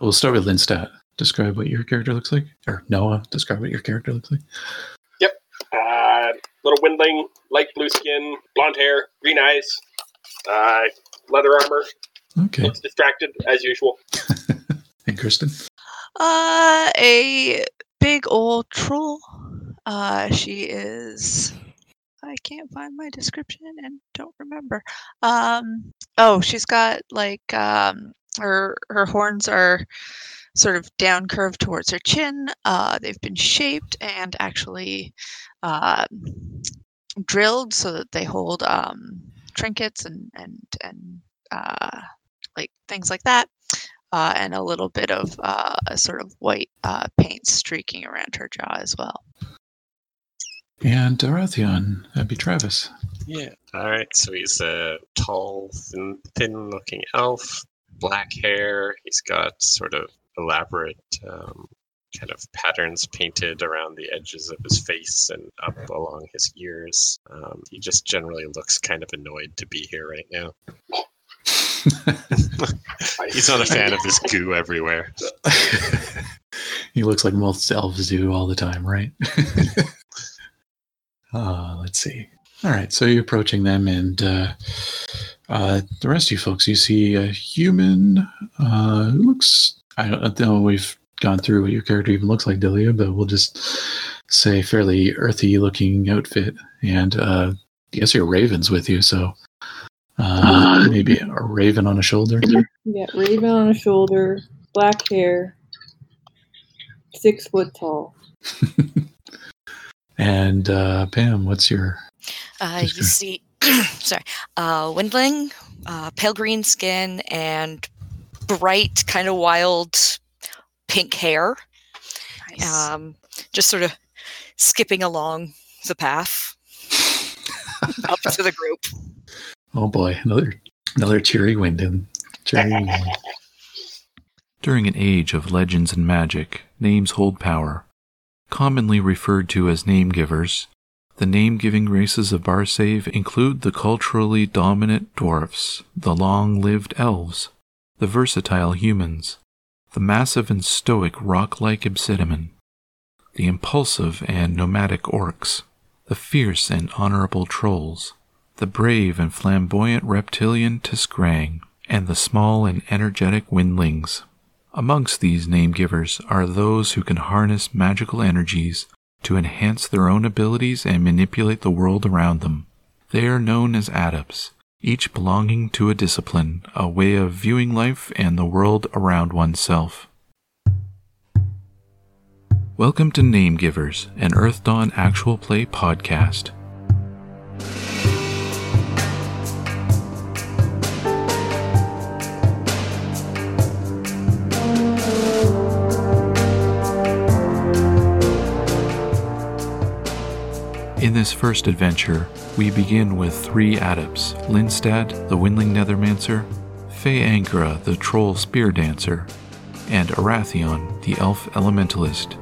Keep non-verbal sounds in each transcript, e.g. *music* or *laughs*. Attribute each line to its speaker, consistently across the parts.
Speaker 1: we'll start with Lindstad. Describe what your character looks like, or Noah. Describe what your character looks like.
Speaker 2: Yep, uh, little windling, light blue skin, blonde hair, green eyes, uh, leather armor.
Speaker 1: Okay.
Speaker 2: Looks distracted as usual. *laughs*
Speaker 1: and Kristen.
Speaker 3: Uh, a big old troll. Uh, she is. I can't find my description and don't remember. Um, oh, she's got like um, her her horns are sort of down curved towards her chin. Uh, they've been shaped and actually uh, drilled so that they hold um, trinkets and and and uh, like things like that. Uh, and a little bit of uh, a sort of white uh, paint streaking around her jaw as well.
Speaker 1: And Arathion. That'd be Travis.
Speaker 4: Yeah. All right. So he's a tall, thin, thin-looking elf, black hair. He's got sort of elaborate um, kind of patterns painted around the edges of his face and up along his ears. Um, he just generally looks kind of annoyed to be here right now. *laughs* He's not a fan of this goo everywhere. *laughs*
Speaker 1: he looks like most elves do all the time, right? *laughs* uh, let's see. All right, so you're approaching them, and uh, uh, the rest of you folks, you see a human uh, who looks. I don't know. We've gone through what your character even looks like, Delia, but we'll just say fairly earthy-looking outfit, and uh, I guess your raven's with you, so uh, maybe a raven on a shoulder.
Speaker 5: Yeah, raven on a shoulder, black hair, six foot tall. *laughs*
Speaker 1: and uh, Pam, what's your
Speaker 6: Uh, you see, *coughs* sorry, uh, windling, uh, pale green skin, and bright, kind of wild pink hair.
Speaker 3: Nice.
Speaker 6: Um, just sort of skipping along the path *laughs* up to the group.
Speaker 1: Oh boy, another another cheery windling. Cheery windling. During an age of legends and magic, names hold power. Commonly referred to as name givers, the name giving races of Barsaive include the culturally dominant dwarfs, the long lived elves, the versatile humans, the massive and stoic rock like Obsidimen, the impulsive and nomadic orcs, the fierce and honorable trolls, the brave and flamboyant reptilian T'skrang, and the small and energetic windlings. Amongst these name givers are those who can harness magical energies to enhance their own abilities and manipulate the world around them. They are known as adepts, each belonging to a discipline, a way of viewing life and the world around oneself. Welcome to Name Givers, an Earthdawn actual play podcast. In this first adventure, we begin with three adepts Lindstad, the Windling Nethermancer, Fey Angra, the Troll Spear Dancer, and Arathion, the Elf Elementalist.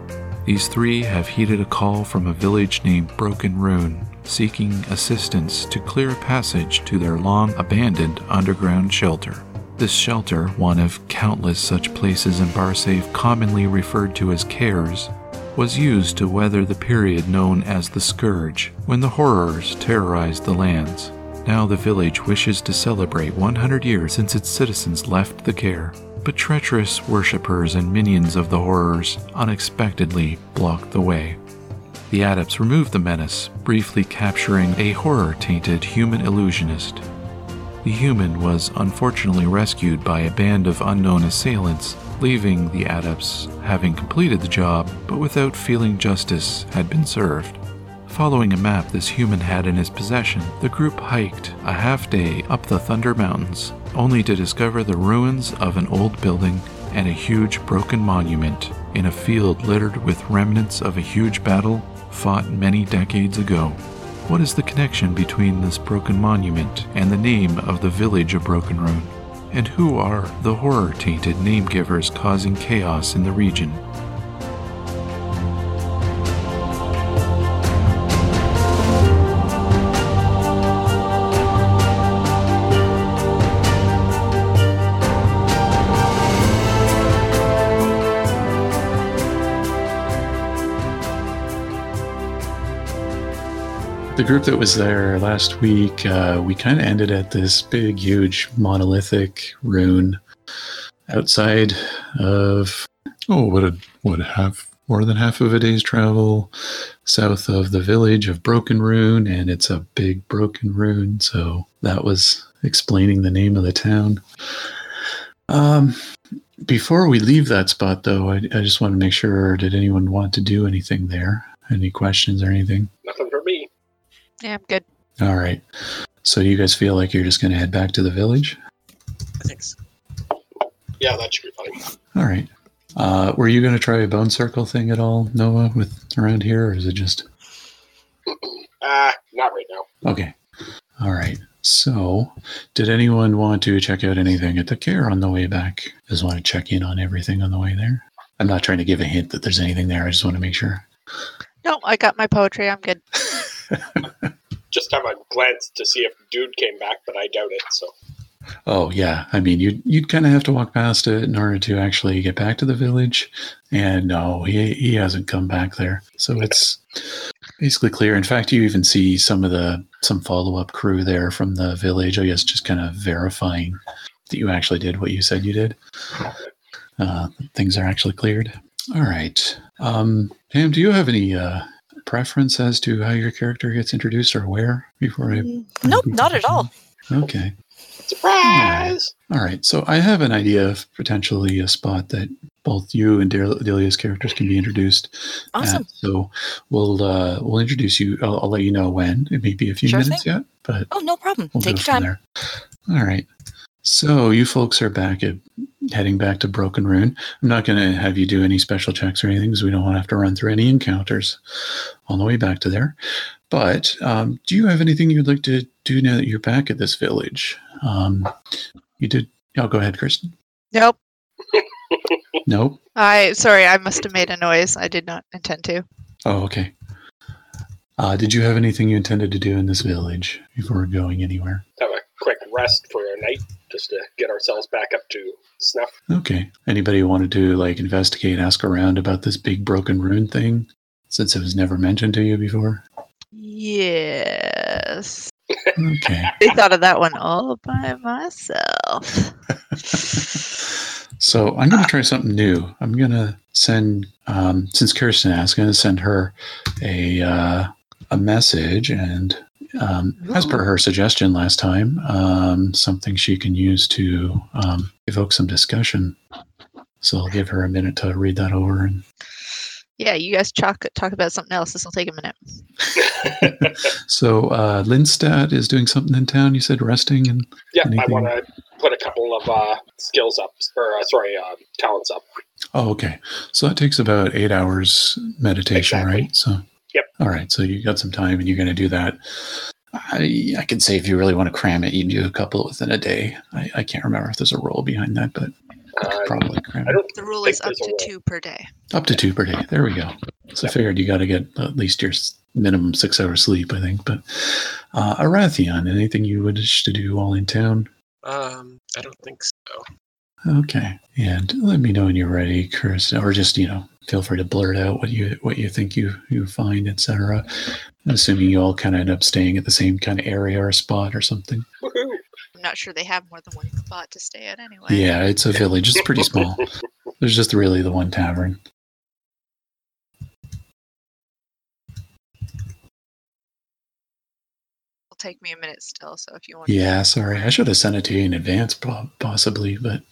Speaker 1: These three have heeded a call from a village named Broken Rune, seeking assistance to clear a passage to their long abandoned underground shelter. This shelter, one of countless such places in Barsaive commonly referred to as kaers, was used to weather the period known as the Scourge, when the horrors terrorized the lands. Now the village wishes to celebrate 100 years since its citizens left the kaer, but treacherous worshippers and minions of the horrors unexpectedly blocked the way. The adepts removed the menace, briefly capturing a horror tainted human illusionist. The human was unfortunately rescued by a band of unknown assailants, leaving the adepts having completed the job, but without feeling justice had been served. Following a map this human had in his possession, the group hiked a half day up the Thunder Mountains, only to discover the ruins of an old building and a huge broken monument in a field littered with remnants of a huge battle fought many decades ago. What is the connection between this broken monument and the name of the village of Broken Rune? And who are the horror tainted name givers causing chaos in the region? The group that was there last week, uh, we kind of ended at this big, huge monolithic rune outside of oh, what a what half more than half of a day's travel south of the village of Broken Rune, and it's a big broken rune. So that was explaining the name of the town. Um, before we leave that spot, though, I, I just want to make sure: did anyone want to do anything there? Any questions or anything?
Speaker 2: Nothing for me.
Speaker 3: Yeah, I'm good.
Speaker 1: All right. So you guys feel like you're just going to head back to the village?
Speaker 4: Thanks.
Speaker 2: Yeah, that should be fine.
Speaker 1: All right. Uh, were you going to try a bone circle thing at all, Noah, with around here, or is it just *clears throat*
Speaker 2: Ah, not right now.
Speaker 1: okay? All right. So, did anyone want to check out anything at the kaer on the way back? Just want to check in on everything on the way there. I'm not trying to give a hint that there's anything there. I just want to make sure.
Speaker 3: No, I got my poetry. I'm good. *laughs* *laughs*
Speaker 2: Just have a glance to see if dude came back, but I doubt it. So
Speaker 1: Oh yeah, I mean you'd you'd kind of have to walk past it in order to actually get back to the village, and no, he he hasn't come back there. So it's basically clear. In fact, you even see some of the some follow up crew there from the village. I guess just kind of verifying that you actually did what you said you did. Uh, things are actually cleared. All right, um, Pam, do you have any uh, preference as to how your character gets introduced or where before I?
Speaker 6: Mm, Nope, not at all.
Speaker 1: Okay.
Speaker 2: surprise.
Speaker 1: All right, so I have an idea of potentially a spot that both you and Delia's characters can be introduced. at.
Speaker 6: Awesome.
Speaker 1: so we'll uh, we'll introduce you. I'll, I'll let you know when. It may be a few
Speaker 6: Sure
Speaker 1: minutes yet, but
Speaker 6: Oh, no problem.
Speaker 1: we'll
Speaker 6: Take your time.
Speaker 1: there. All right. So you folks are back at heading back to Broken Rune. I'm not going to have you do any special checks or anything because we don't want to have to run through any encounters on the way back to there. But um, do you have anything you'd like to do now that you're back at this village? Um, you did. Oh, go ahead, Kristen.
Speaker 3: Nope. *laughs*
Speaker 1: Nope.
Speaker 3: I sorry, I must have made a noise. I did not intend to.
Speaker 1: Oh, okay. Uh, did you have anything you intended to do in this village before going anywhere?
Speaker 2: Have a quick rest for a night just to get ourselves back up to snuff.
Speaker 1: Okay. Anybody wanted to like investigate, ask around about this big broken rune thing, since it was never mentioned to you before?
Speaker 3: Yes.
Speaker 1: Okay. *laughs*
Speaker 3: I thought of that one all by myself. *laughs*
Speaker 1: so I'm going to try something new. I'm going to send, um, since Kirsten asked, I'm going to send her a uh, a message, and um, as per her suggestion last time, um, something she can use to um, evoke some discussion. So I'll give her a minute to read that over and
Speaker 3: Yeah, you guys talk talk about something else. This will take a minute. *laughs*
Speaker 1: So uh, Lindstad is doing something in town. You said resting and
Speaker 2: Yeah, I want to put a couple of uh, skills up, or uh, sorry, uh, talents up.
Speaker 1: oh, okay. So that takes about eight hours meditation,
Speaker 2: Exactly.
Speaker 1: right? So
Speaker 2: Yep.
Speaker 1: All right. So you got some time, and you're going to do that. I I can say if you really want to cram it, you can do a couple within a day. I, I can't remember if there's a rule behind that, but I could
Speaker 2: Uh,
Speaker 1: probably cram it.
Speaker 3: The rule is up to two per day.
Speaker 1: up to two per day. There we go. So I figured you got to get at least your minimum six hours sleep, I think. But uh, Arathion, anything you would wish to do while in town?
Speaker 4: Um, I don't think so.
Speaker 1: Okay. And let me know when you're ready, Chris, or just, you know, feel free to blurt out what you what you think you you find, etc. Assuming you all kind of end up staying at the same kind of area or spot or something.
Speaker 3: I'm not sure they have more than one spot to stay at anyway.
Speaker 1: Yeah, it's a village. It's pretty small. *laughs* There's just really the one tavern.
Speaker 3: It'll take me a minute still, so if you want
Speaker 1: Yeah, sorry. I should have sent it to you in advance, possibly, but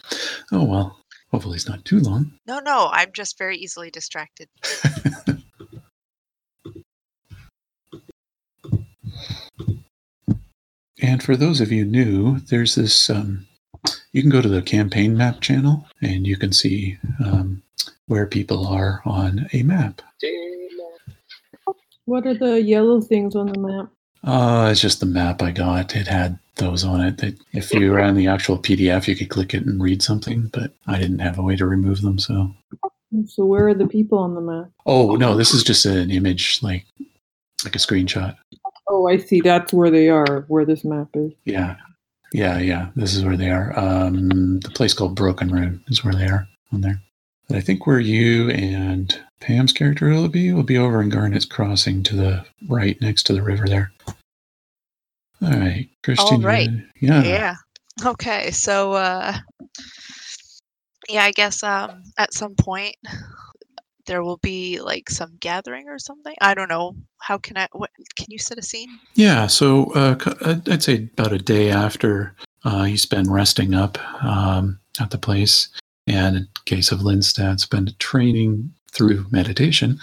Speaker 1: oh well. Hopefully it's not too long.
Speaker 3: No, no, I'm just very easily distracted. *laughs*
Speaker 1: And for those of you new, there's this. Um, you can go to the campaign map channel, and you can see um, where people are on a map.
Speaker 5: What are the yellow things on the map?
Speaker 1: Uh, it's just the map I got. It had those on it. That if you ran the actual PDF, you could click it and read something, but I didn't have a way to remove them. So,
Speaker 5: So where are the people on the map?
Speaker 1: oh no, this is just an image, like like a screenshot.
Speaker 5: Oh, I see. That's where they are. Where this map is.
Speaker 1: Yeah, yeah, yeah. This is where they are. Um, the place called Broken Rune is where they are on there. But I think where you and Pam's character will be? Will be over in Garnet's Crossing to the right, next to the river there. All right, Christian. you Yeah.
Speaker 3: Yeah. Okay. So, uh, yeah, I guess um, at some point there will be like some gathering or something. I don't know. How can I? What can you set a scene?
Speaker 1: Yeah, so uh, I'd say about a day after uh, he's been resting up um, at the place, and in case of Lindstad's been training through meditation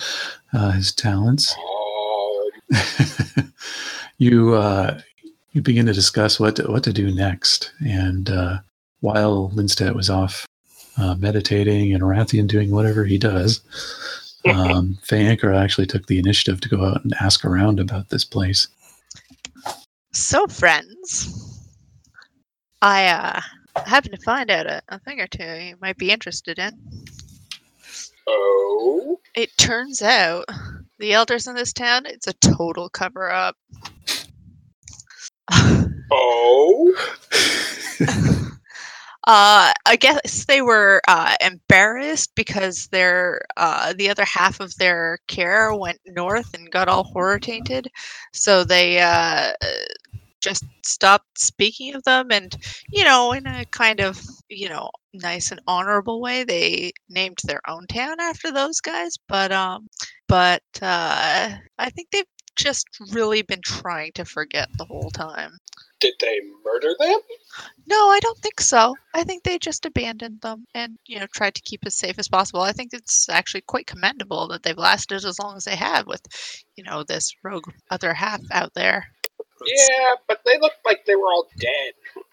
Speaker 1: uh, his talents.
Speaker 2: Oh, *laughs*
Speaker 1: you uh, you begin to discuss what to, what to do next, and uh, while Lindstad was off uh, meditating and Arathion doing whatever he does, um, actually took the initiative to go out and ask around about this place.
Speaker 3: So, friends, I uh, happened to find out a, a thing or two you might be interested in.
Speaker 2: Oh,
Speaker 3: It turns out the elders in this town, it's a total cover up.
Speaker 2: oh. *laughs*
Speaker 3: uh, I guess they were uh, embarrassed because their uh, the other half of their kaer went north and got all horror tainted, so they uh, just stopped speaking of them. And you know, in a kind of you know nice and honorable way, they named their own town after those guys. But um, but uh, I think they've just really been trying to forget the whole time.
Speaker 2: Did they murder them?
Speaker 3: No, I don't think so. I think they just abandoned them and, you know, tried to keep as safe as possible. I think it's actually quite commendable that they've lasted as long as they have with, you know, this rogue other half out there.
Speaker 2: Yeah, but they looked like they were all dead. *laughs*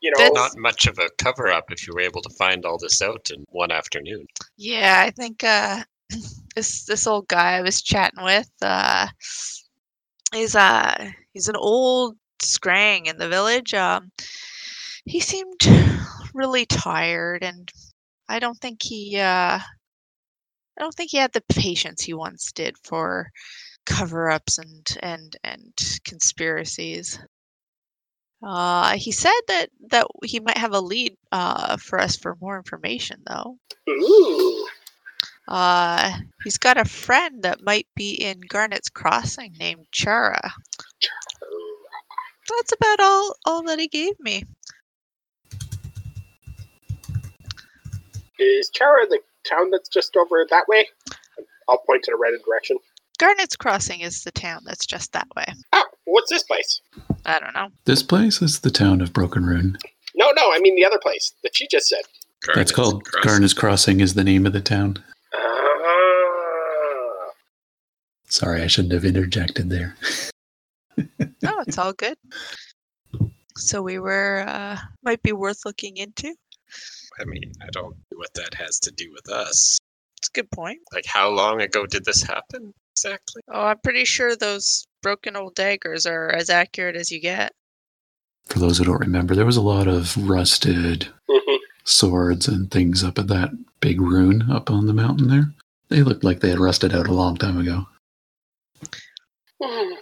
Speaker 2: You know,
Speaker 3: That's-
Speaker 4: Not much of a cover up if you were able to find all this out in one afternoon.
Speaker 3: Yeah, I think uh *clears throat* this this old guy I was chatting with, uh he's uh he's an old t'skrang in the village. Um he seemed really tired and I don't think he uh I don't think he had the patience he once did for cover-ups and and and conspiracies. Uh, he said that that he might have a lead uh, for us for more information, though.
Speaker 2: ooh,
Speaker 3: Uh, he's got a friend that might be in Garnet's Crossing named Chara. That's about all all that he gave me.
Speaker 2: is Chara the town that's just over that way? I'll point to the right direction.
Speaker 3: Garnet's Crossing is the town that's just that way.
Speaker 2: Oh, what's this place?
Speaker 3: I don't know.
Speaker 1: This place is the town of Broken Rune.
Speaker 2: No, no, I mean the other place that she just said.
Speaker 1: That's called
Speaker 4: Crossing.
Speaker 1: Garner's Crossing is the name of the town.
Speaker 2: Ah,
Speaker 1: Sorry, I shouldn't have interjected there. *laughs*
Speaker 3: No, it's all good. So we were uh, might be worth looking into.
Speaker 4: I mean, I don't know what that has to do with us.
Speaker 3: It's a good point.
Speaker 4: Like, how long ago did this happen exactly?
Speaker 3: Oh, I'm pretty sure those broken old daggers are as accurate as you get.
Speaker 1: For those who don't remember, there was a lot of rusted
Speaker 2: mhm.
Speaker 1: swords and things up at that big rune up on the mountain there. They looked like they had rusted out a long time ago.
Speaker 2: Hmm.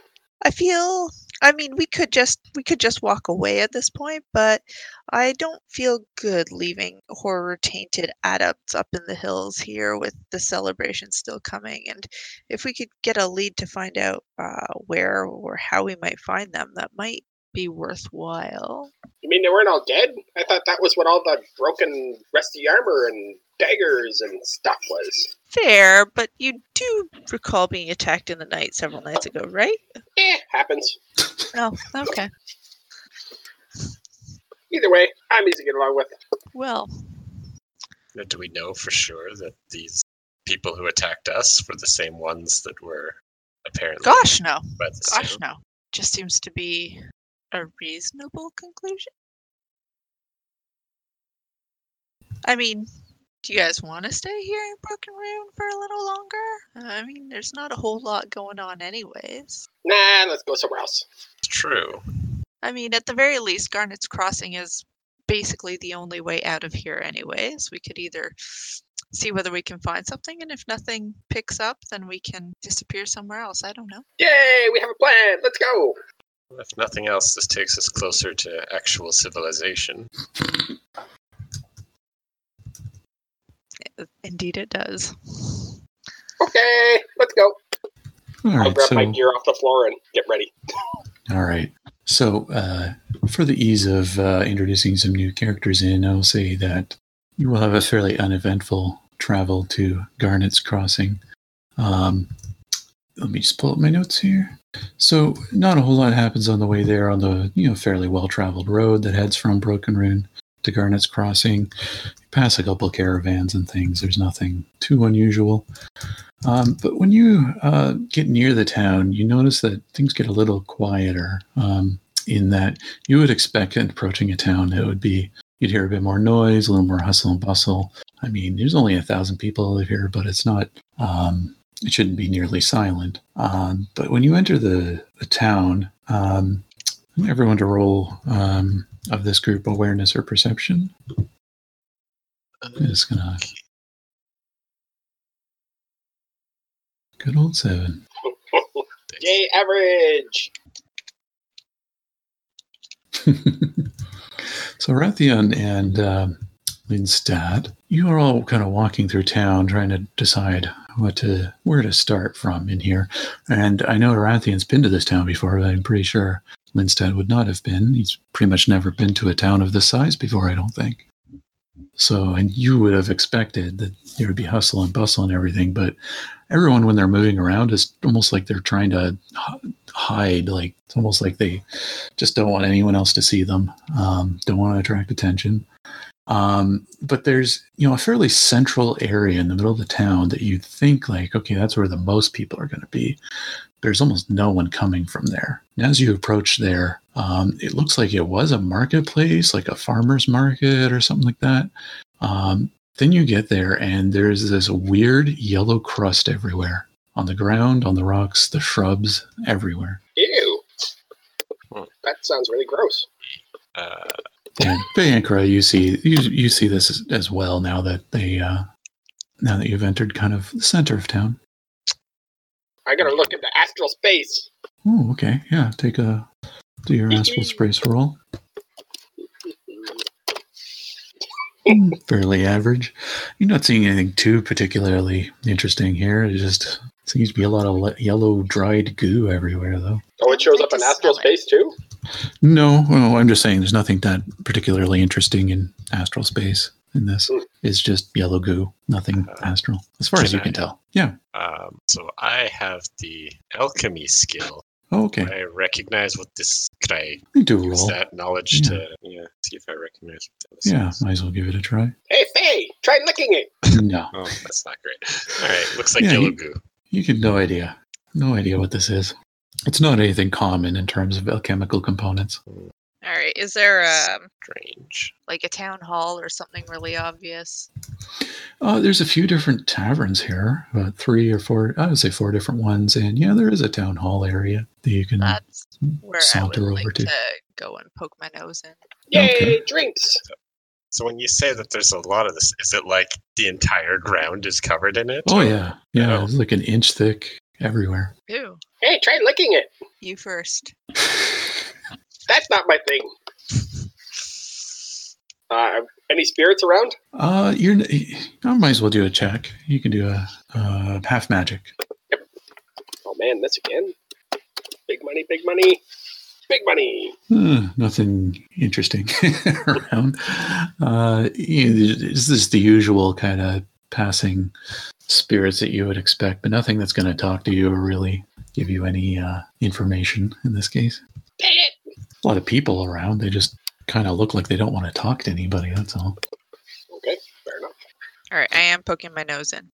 Speaker 3: I feel I mean we could just we could just walk away at this point, but I don't feel good leaving horror tainted adepts up in the hills here with the celebration still coming and if we could get a lead to find out uh, where or how we might find them that might be worthwhile.
Speaker 2: You mean they weren't all dead? I thought that was what all the broken, rusty armor and daggers and stuff was.
Speaker 3: Fair, but you do recall being attacked in the night several nights ago, right?
Speaker 2: Eh, happens.
Speaker 3: Oh, okay.
Speaker 2: Either way, I'm easy to get along with.
Speaker 3: Well,
Speaker 4: Or do we know for sure that these people who attacked us were the same ones that were apparently
Speaker 3: gosh no. Gosh,
Speaker 4: sound?
Speaker 3: no. Just seems to be a reasonable conclusion. I mean, do you guys want to stay here in Broken Rune for a little longer? I mean, there's not a whole lot going on, anyways.
Speaker 2: Nah, let's go somewhere else.
Speaker 4: It's true.
Speaker 3: I mean, at the very least, Garnet's Crossing is basically the only way out of here, anyways. We could either see whether we can find something, and if nothing picks up, then we can disappear somewhere else. I don't know.
Speaker 2: Yay, we have a plan. Let's go.
Speaker 4: If nothing else, this takes us closer to actual civilization.
Speaker 3: Indeed, it does.
Speaker 2: Okay, let's go.
Speaker 1: All
Speaker 2: I'll
Speaker 1: right.
Speaker 2: grab my gear off the floor and get ready.
Speaker 1: all right. So, uh, for the ease of uh, introducing some new characters in, I'll say that you will have a fairly uneventful travel to Garnet's Crossing. Um, let me just pull up my notes here. So, not a whole lot happens on the way there on the you know fairly well traveled road that heads from Broken Rune to Garnet's Crossing. Pass a couple caravans and things. There's nothing too unusual. Um, but when you uh, get near the town, you notice that things get a little quieter. Um, in that you would expect in approaching a town, it would be you'd hear a bit more noise, a little more hustle and bustle. I mean, there's only a thousand people live here, but it's not. Um, it shouldn't be nearly silent. Um, but when you enter the, the town, um, everyone to roll um, of this group awareness or perception. I'm just gonna good old seven. *laughs*
Speaker 2: Yay, average! *laughs*
Speaker 1: so Rathian and um, Lindstad, you are all kind of walking through town trying to decide what to where to start from in here. And I know Rathian's been to this town before, but I'm pretty sure Lindstad would not have been. He's pretty much never been to a town of this size before, I don't think. So, and you would have expected that there would be hustle and bustle and everything, but everyone, when they're moving around, is almost like they're trying to hide. Like it's almost like they just don't want anyone else to see them, um, don't want to attract attention. Um, but there's, you know, a fairly central area in the middle of the town that you think like, okay, that's where the most people are going to be. There's almost no one coming from there. And as you approach there, um, it looks like it was a marketplace, like a farmer's market or something like that. Um, then you get there and there's this weird yellow crust everywhere on the ground, on the rocks, the shrubs, everywhere.
Speaker 2: Ew.
Speaker 4: Hmm.
Speaker 2: That sounds really gross.
Speaker 4: Uh,
Speaker 1: And Bayankra, you see you, you see this as, as well now that they uh, now that you've entered kind of the center of town.
Speaker 2: I gotta look into astral space.
Speaker 1: Oh, okay, yeah. Take a do your astral *laughs* space roll. Hmm, Fairly average. You're not seeing anything too particularly interesting here. It just seems to be a lot of le- yellow dried goo everywhere, though.
Speaker 2: Oh, it shows up in astral space too.
Speaker 1: No, well, I'm just saying there's nothing that particularly interesting in astral space in this.
Speaker 2: Hmm.
Speaker 1: It's just yellow goo, nothing astral, as far as you can tell. Yeah.
Speaker 4: um, so I have the alchemy skill.
Speaker 1: Oh, okay.
Speaker 4: I recognize what this. Could I
Speaker 1: do
Speaker 4: use
Speaker 1: roll.
Speaker 4: that knowledge
Speaker 1: Yeah.
Speaker 4: to yeah see if I recognize what this
Speaker 1: Yeah,
Speaker 4: is?
Speaker 1: might as well give it a try.
Speaker 2: Hey, Faye, try licking it. *laughs*
Speaker 1: no,
Speaker 4: Oh, that's not great. All right, looks like
Speaker 1: Yeah,
Speaker 4: yellow
Speaker 1: you-
Speaker 4: goo.
Speaker 1: you get no idea. No idea what this is. It's not anything common in terms of alchemical components.
Speaker 3: All right. Is there a
Speaker 4: Strange.
Speaker 3: like a town hall or something really obvious?
Speaker 1: Uh, there's a few different taverns here, about three or four, I would say four different ones. And yeah, there is a town hall area that you can
Speaker 3: That's where I would
Speaker 1: saunter
Speaker 3: like
Speaker 1: over to.
Speaker 3: to go and poke my nose in.
Speaker 2: Yay,
Speaker 1: Okay.
Speaker 2: drinks.
Speaker 4: So when you say that there's a lot of this, is it like the entire ground is covered in it?
Speaker 1: Oh,
Speaker 4: or-
Speaker 1: yeah. Yeah,
Speaker 4: Oh.
Speaker 1: it's like an inch thick everywhere.
Speaker 3: Ew.
Speaker 2: Hey, try licking it.
Speaker 3: You first. *laughs*
Speaker 2: That's not my thing. Uh, any spirits around?
Speaker 1: Uh, you're. I might as well do a check. You can do a uh, half magic.
Speaker 2: Oh man, this again. Big money, big money, big money.
Speaker 1: Uh, nothing interesting *laughs* around. Uh, you know, this is the usual kind of passing spirits that you would expect, but nothing that's going to talk to you or really give you any uh, information in this case. A lot of people around. They just kind of look like they don't want to talk to anybody. That's all.
Speaker 2: Okay, fair enough.
Speaker 3: All right. I am poking my nose in.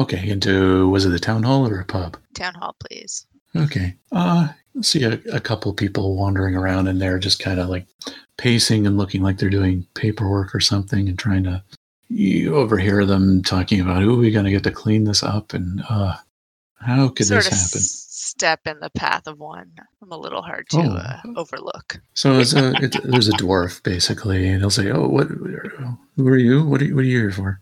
Speaker 1: Okay, into was it the town hall or a pub?
Speaker 3: Town hall, please.
Speaker 1: Okay. Uh, see a, a couple people wandering around in there, just kind of like pacing and looking like they're doing paperwork or something, and trying to. You overhear them talking about, "Who are we going to get to clean this up?" and uh, how could
Speaker 3: sort
Speaker 1: this happen?
Speaker 3: step in the path of one. I'm a little hard to
Speaker 1: Oh.
Speaker 3: uh, overlook.
Speaker 1: So it's a it, there's a dwarf basically, and he'll say, "Oh, what? Who are you? What are you, what are you here for?"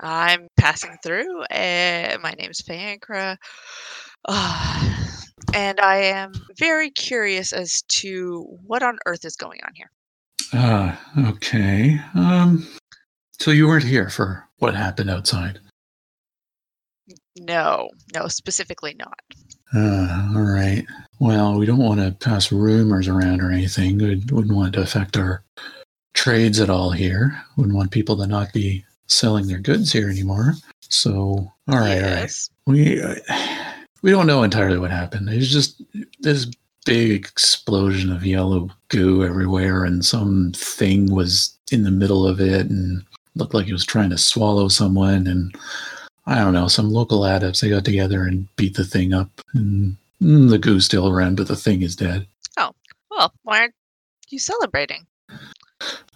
Speaker 3: I'm passing through. Uh, my name's Fayankra. Uh, *sighs* and I am very curious as to what on earth is going on here.
Speaker 1: Ah, okay. Um, so you weren't here for what happened outside.
Speaker 3: No, no, specifically not.
Speaker 1: Uh, all right. Well, we don't want to pass rumors around or anything. We wouldn't want it to affect our trades at all here. Wouldn't want people to not be selling their goods here anymore. So, all right, all right. We uh, we don't know entirely what happened. It's just this big explosion of yellow goo everywhere, and some thing was in the middle of it and looked like he was trying to swallow someone. And I don't know, some local adepts they got together and beat the thing up, and mm, the goo's still around, but the thing is dead.
Speaker 3: Oh, well, why aren't you celebrating?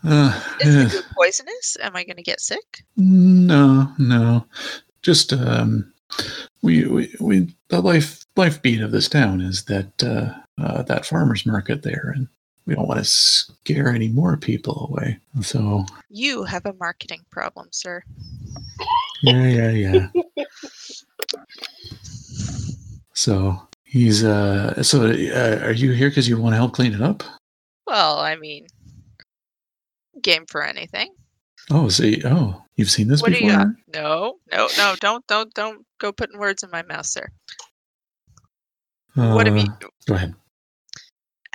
Speaker 1: Uh,
Speaker 3: Is
Speaker 1: eh,
Speaker 3: the goo poisonous? Am I going to get sick?
Speaker 1: No, no. Just um, we, we we the life life beat of this town is that uh, uh, that farmers market there, and we don't want to scare any more people away. So
Speaker 3: You have a marketing problem, sir.
Speaker 1: yeah, yeah, yeah. so he's uh, so uh, are you here because you want to help clean it up?
Speaker 3: Well, I mean, game for anything.
Speaker 1: Oh, see, oh, you've seen this
Speaker 3: what do
Speaker 1: before?
Speaker 3: you? No, no, no! Don't, don't, don't go putting words in my mouth, sir. what have you?
Speaker 1: Uh, Go ahead.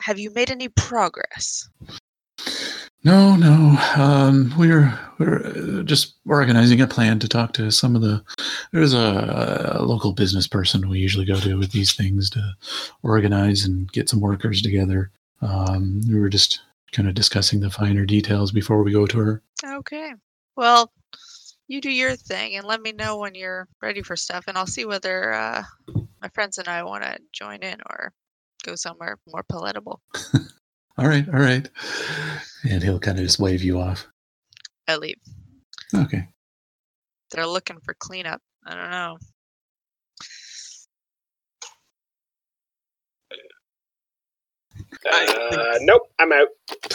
Speaker 3: Have you made any progress?
Speaker 1: No, no. Um, we're we're uh, just organizing a plan to talk to some of the. There's a, a local business person we usually go to with these things to organize and get some workers together. Um, we were just kind of discussing the finer details before we go to her.
Speaker 3: Okay. Well, you do your thing and let me know when you're ready for stuff, and I'll see whether uh, my friends and I want to join in or go somewhere more palatable.
Speaker 1: All right, all right. And he'll kind of just wave you off.
Speaker 3: I leave.
Speaker 1: Okay.
Speaker 3: They're looking for cleanup. I don't know.
Speaker 2: Uh, nope, I'm out.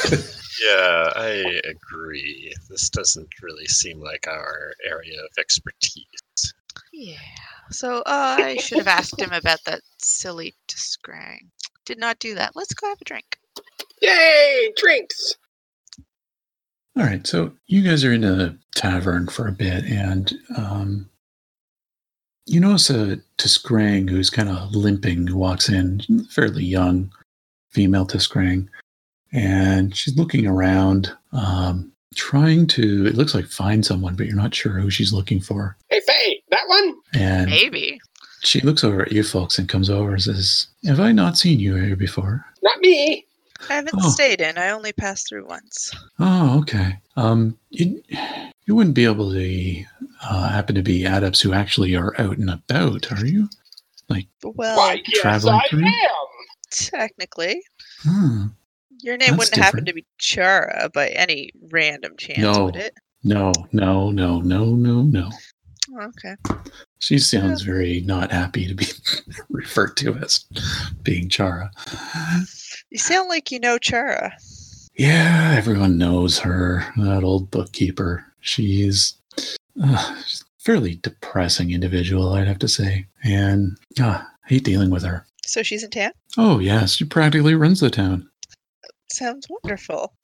Speaker 2: *laughs*
Speaker 4: Yeah, I agree. This doesn't really seem like our area of expertise.
Speaker 3: Yeah. So uh, I should have asked him about that silly discrang. Did not do that. Let's go have a drink.
Speaker 2: Yay, drinks!
Speaker 1: All right, so you guys are in a tavern for a bit, and um, you notice a T'skrang who's kind of limping who walks in, fairly young female T'skrang, and she's looking around, um, trying to. It looks like find someone, but you're not sure who she's looking for.
Speaker 2: Hey, Faye, that one?
Speaker 1: And
Speaker 3: Maybe.
Speaker 1: She looks over at you folks and comes over and says, "Have I not seen you here before?"
Speaker 2: Not me.
Speaker 3: I haven't
Speaker 1: Oh.
Speaker 3: stayed in. I only passed through once.
Speaker 1: Oh, okay. Um, you, you wouldn't be able to uh, happen to be adepts who actually are out and about, are you?
Speaker 3: Like, well,
Speaker 2: Why, yes,
Speaker 1: traveling
Speaker 2: I
Speaker 1: through?
Speaker 2: am.
Speaker 3: technically,
Speaker 1: Hmm.
Speaker 3: your name
Speaker 1: That's
Speaker 3: wouldn't happen to be Chara by any random chance,
Speaker 1: No.
Speaker 3: would it?
Speaker 1: No, no, no, no, no, no.
Speaker 3: Okay.
Speaker 1: She sounds very not happy to be *laughs* referred to as being Chara.
Speaker 3: You sound like you know Chara.
Speaker 1: Yeah, everyone knows her, that old bookkeeper. She's uh, she's a fairly depressing individual, I'd have to say. And ah, I hate dealing with her.
Speaker 3: So she's in town?
Speaker 1: Oh, yes, she practically runs the town.
Speaker 3: Sounds wonderful.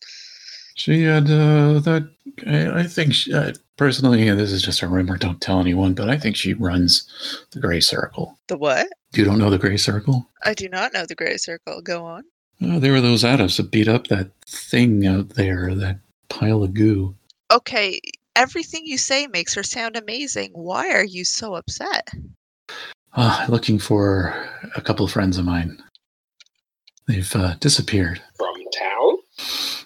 Speaker 1: She had uh, that. I, I think she, uh, personally, and this is just a rumor. Don't tell anyone, but I think she runs the Gray Circle.
Speaker 3: The what?
Speaker 1: You don't know the Gray Circle?
Speaker 3: I do not know the Grey Circle. Go on.
Speaker 1: Oh, there were those adepts that beat up that thing out there, that pile of goo.
Speaker 3: Okay, everything you say makes her sound amazing. Why are you so upset?
Speaker 1: Ah, looking for a couple of friends of mine. They've uh, disappeared.
Speaker 2: From town?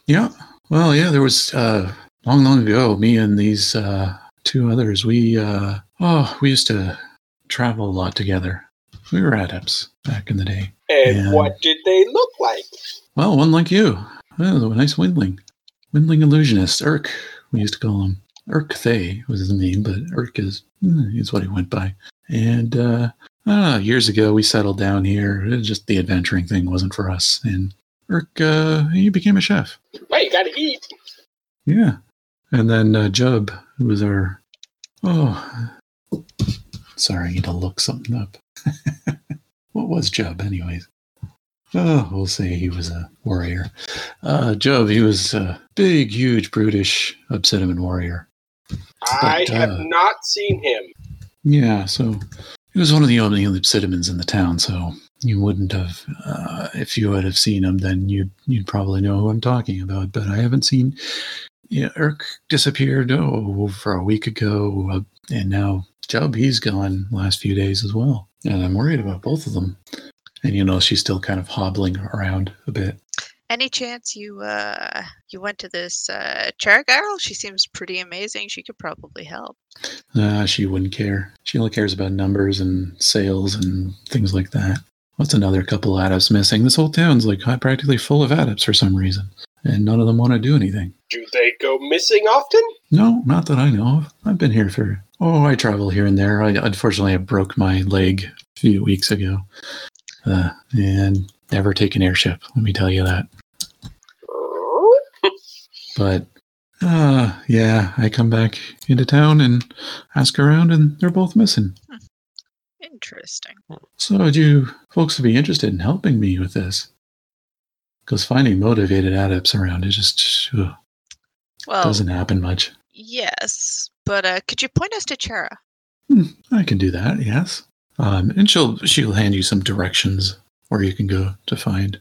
Speaker 1: Yeah. Well, yeah, there was uh, long, long ago. Me and these uh, two others. We uh, oh, we used to travel a lot together. We were adepts back in the day.
Speaker 2: And
Speaker 1: Yeah.
Speaker 2: what did they look like?
Speaker 1: Well, one like you. Oh, a nice windling. Windling illusionist. Urk, we used to call him. Urk Thay was his name, but Urk is, hmm, is what he went by. And uh, I don't know, years ago, we settled down here. It was just the adventuring thing wasn't for us. And Urk, uh, he became a chef.
Speaker 2: Well, you gotta eat.
Speaker 1: Yeah. And then uh, Jub, who was our. Oh, sorry, I need to look something up. *laughs* what was Jub, anyways? Oh, we'll say he was a warrior. Uh, Jub, he was a big, huge, brutish, obsidian warrior.
Speaker 2: I
Speaker 1: But,
Speaker 2: have
Speaker 1: uh,
Speaker 2: not seen him.
Speaker 1: Yeah, so he was one of the only Obsidimen in the town, so you wouldn't have, uh, if you would have seen him, then you'd, you'd probably know who I'm talking about. But I haven't seen, yeah, Irk disappeared oh, for a week ago, uh, and now Jub, he's gone last few days as well. And I'm worried about both of them. And you know, she's still kind of hobbling around a bit.
Speaker 3: Any chance you uh you went to this uh chair girl? She seems pretty amazing. She could probably help.
Speaker 1: Uh, she wouldn't care. She only cares about numbers and sales and things like that. What's another couple adepts missing? This whole town's like practically full of adepts for some reason, and none of them want to do anything.
Speaker 2: Do they go missing often?
Speaker 1: No, not that I know of. I've been here for oh, I travel here and there. I unfortunately I broke my leg a few weeks ago, uh, and never take an airship. Let me tell you that. But uh, yeah, I come back into town and ask around, and they're both missing.
Speaker 3: Interesting.
Speaker 1: So would you folks be interested in helping me with this? Because finding motivated adepts around is just ugh,
Speaker 3: Well,
Speaker 1: doesn't happen much.
Speaker 3: yes, but uh could you point us to Chera?
Speaker 1: Hmm, I can do that, yes. Um, and she'll she'll hand you some directions where you can go to find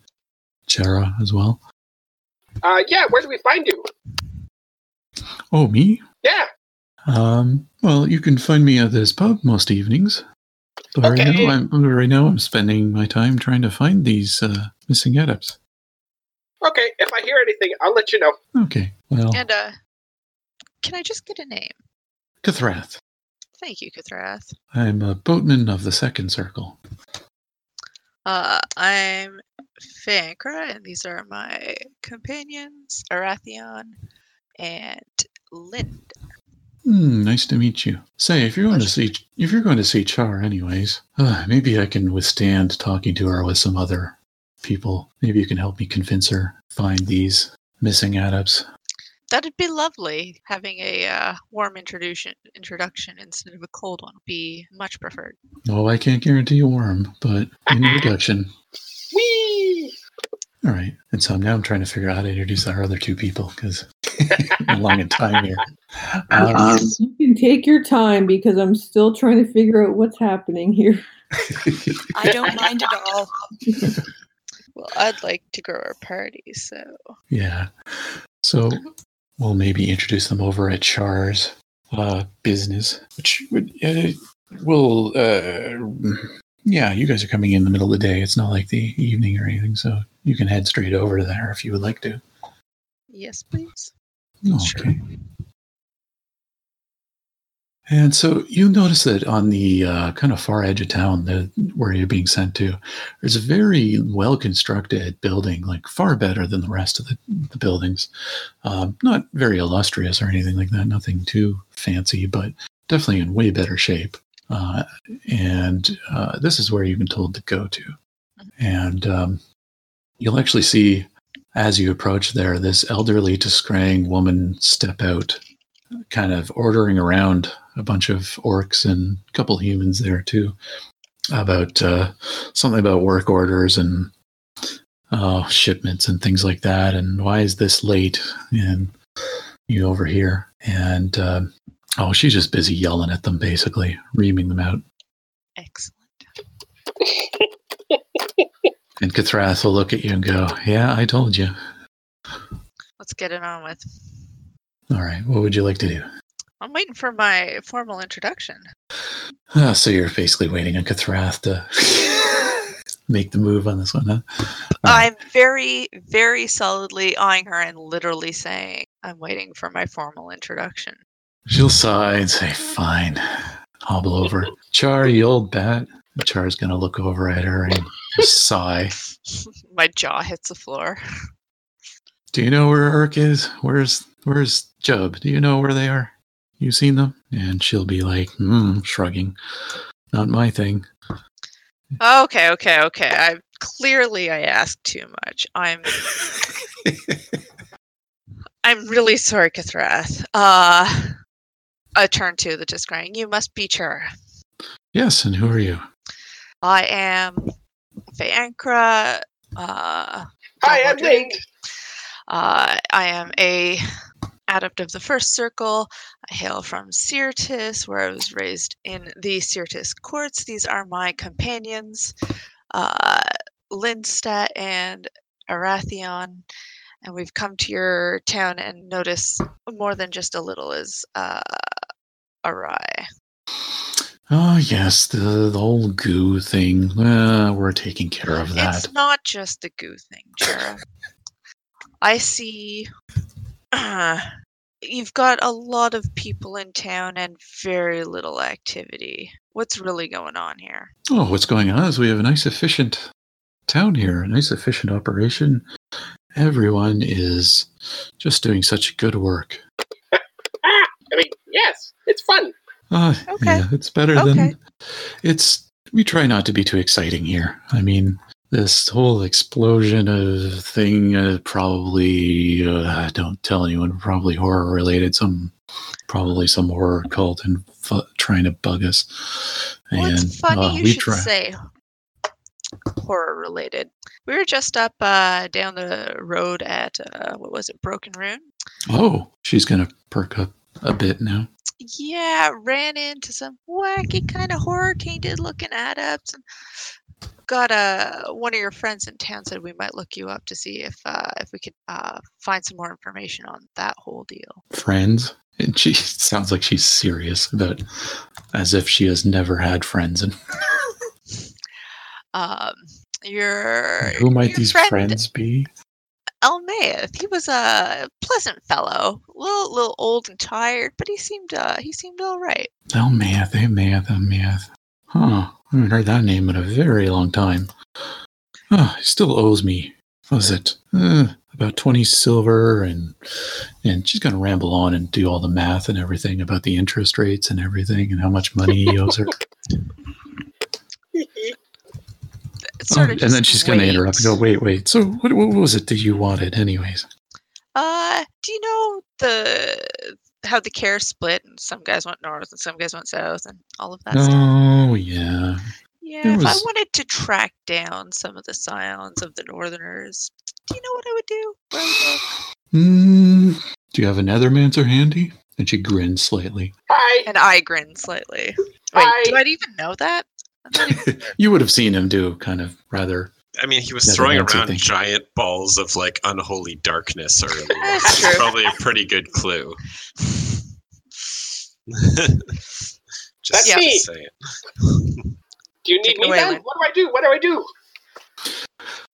Speaker 1: Chera as well.
Speaker 2: uh, yeah. Where do we find you?
Speaker 1: Oh, me?
Speaker 2: Yeah.
Speaker 1: Um, well, you can find me at this pub most evenings. But right now, I'm right now I'm spending my time trying to find these uh, missing adepts.
Speaker 2: Okay. If I hear anything, I'll let you know.
Speaker 1: Okay, well,
Speaker 3: And uh can I just get a name?
Speaker 1: Kathrath.
Speaker 3: Thank you, Kathrath.
Speaker 1: I'm a boatman of the second circle.
Speaker 3: Uh I'm Fankra and these are my companions, Arathion and Lind.
Speaker 1: Hmm, nice to meet you. Say, if you're going to see if you're going to see Char, anyways, uh, maybe I can withstand talking to her with some other people. Maybe you can help me convince her find these missing adepts.
Speaker 3: That'd be lovely. Having a uh, warm introduction introduction instead of a cold one would be much preferred.
Speaker 1: Oh, I can't guarantee a worm, but an introduction. *laughs*
Speaker 2: Whee!
Speaker 1: All right. And so now I'm trying to figure out how to introduce our other two people because *laughs* I'm long in time here. Um,
Speaker 5: you can take your time because I'm still trying to figure out what's happening here. *laughs*
Speaker 6: I don't mind at all.
Speaker 3: Well, I'd like to grow our party, so
Speaker 1: yeah. So we'll maybe introduce them over at Char's uh, business, which would uh, will uh, yeah. You guys are coming in the middle of the day. It's not like the evening or anything, so you can head straight over to there if you would like to.
Speaker 3: yes, please.
Speaker 1: Okay. And so you notice that on the uh, kind of far edge of town, the, where you're being sent to, there's a very well constructed building, like far better than the rest of the, the buildings. Um, not very illustrious or anything like that, nothing too fancy, but definitely in way better shape. Uh, and uh, this is where you've been told to go to. And um, you'll actually see as you approach there, this elderly to woman step out, kind of ordering around a bunch of orcs and a couple humans there too, about uh, something about work orders and uh, shipments and things like that. And why is this late? And you over here, and uh, oh, she's just busy yelling at them, basically reaming them out.
Speaker 3: Excellent.
Speaker 1: And Kathrath will look at you and go, "Yeah, I told you."
Speaker 3: Let's get it on with.
Speaker 1: All right, what would you like to do?
Speaker 3: I'm waiting for my formal introduction.
Speaker 1: Ah, so you're basically waiting on Kathrath to *laughs* make the move on this one, huh? All right.
Speaker 3: I'm very, very solidly eyeing her and literally saying, I'm waiting for my formal introduction.
Speaker 1: She'll sigh and say, "Fine." Hobble over. Char, you old bat. Char's gonna look over at her and sigh. *laughs*
Speaker 3: my jaw hits the floor.
Speaker 1: Do you know where Urk is? Where's Where's Jub? Do you know where they are? You seen them? And she'll be like, hmm, shrugging. Not my thing.
Speaker 3: Okay, okay, okay. I clearly I asked too much. I'm *laughs* I'm really sorry, Kathrath. Uh I turn to the just crying. You must be Chur.
Speaker 1: yes, and who are you?
Speaker 3: I am Fayankra. Uh,
Speaker 2: Hi, I'm
Speaker 3: Downward Link.
Speaker 2: Link.
Speaker 3: Uh, I am a adept of the first circle. I hail from Syrtis, where I was raised in the Syrtis courts. These are my companions, uh, Lindstad and Arathion. And we've come to your town and notice more than just a little is uh, awry.
Speaker 1: Oh, yes, the, the whole goo thing. Uh, we're taking care of that.
Speaker 3: It's not just the goo thing, Jera. I see *clears throat* you've got a lot of people in town and very little activity. What's really going on here?
Speaker 1: Oh, what's going on is we have a nice, efficient town here, a nice, efficient operation. Everyone is just doing such good work.
Speaker 2: I mean, yes, it's fun.
Speaker 1: Uh,
Speaker 3: Okay.
Speaker 1: Yeah, it's better
Speaker 3: Okay.
Speaker 1: than it's. We try not to be too exciting here. I mean, this whole explosion of thing uh, probably uh, don't tell anyone. Probably horror related. Some probably some horror cult and fu- trying to bug us.
Speaker 3: Well,
Speaker 1: and
Speaker 3: it's funny
Speaker 1: uh,
Speaker 3: you
Speaker 1: we
Speaker 3: should
Speaker 1: try.
Speaker 3: say horror related. We were just up uh, down the road at uh, what was it, Broken Rune?
Speaker 1: Oh, she's gonna perk up a bit now.
Speaker 3: Yeah, ran into some wacky kind of horror tainted looking adepts and got a one of your friends in town said we might look you up to see if uh, if we could uh, find some more information on that whole deal.
Speaker 1: Friends, and she *laughs* sounds like she's serious about, as if she has never had friends. And *laughs*
Speaker 3: Um, your
Speaker 1: who might
Speaker 3: your
Speaker 1: these
Speaker 3: friend
Speaker 1: friends be?
Speaker 3: Elmaeth, he was a pleasant fellow, a little, little old and tired, but he seemed uh, he seemed all right.
Speaker 1: Math, oh, oh. Huh. I haven't heard that name in a very long time. Oh, he still owes me, what was it? Uh, about 20 silver, and and she's going to ramble on and do all the math and everything about the interest rates and everything and how much money he owes her. *laughs*
Speaker 3: It's
Speaker 1: Oh,
Speaker 3: of
Speaker 1: and then she's going to interrupt and go, wait, wait. So what, what was it that you wanted, anyways?
Speaker 3: Uh, do you know the how the kaer split and some guys went north and some guys went south and all of that stuff?
Speaker 1: Oh, yeah.
Speaker 3: Yeah,
Speaker 1: there
Speaker 3: if I wanted to track down some of the scions of the northerners, do you know what I would do? Where I would?
Speaker 1: Mm, do you have a nethermancer handy? And she grins slightly.
Speaker 2: Hi.
Speaker 3: And I grin slightly. Wait,
Speaker 2: Hi.
Speaker 3: do I even know that? I'm not even-
Speaker 1: you would have seen him do kind of rather.
Speaker 4: I mean, he was throwing around
Speaker 1: thing.
Speaker 4: giant balls of like unholy darkness earlier. *laughs*
Speaker 3: That's true.
Speaker 4: Probably a pretty good clue. *laughs*
Speaker 2: That's
Speaker 4: Just
Speaker 2: me.
Speaker 4: saying.
Speaker 2: Do you need
Speaker 3: Take
Speaker 2: me
Speaker 3: away,
Speaker 2: then?
Speaker 3: Lynn.
Speaker 2: What do I do? What do I do?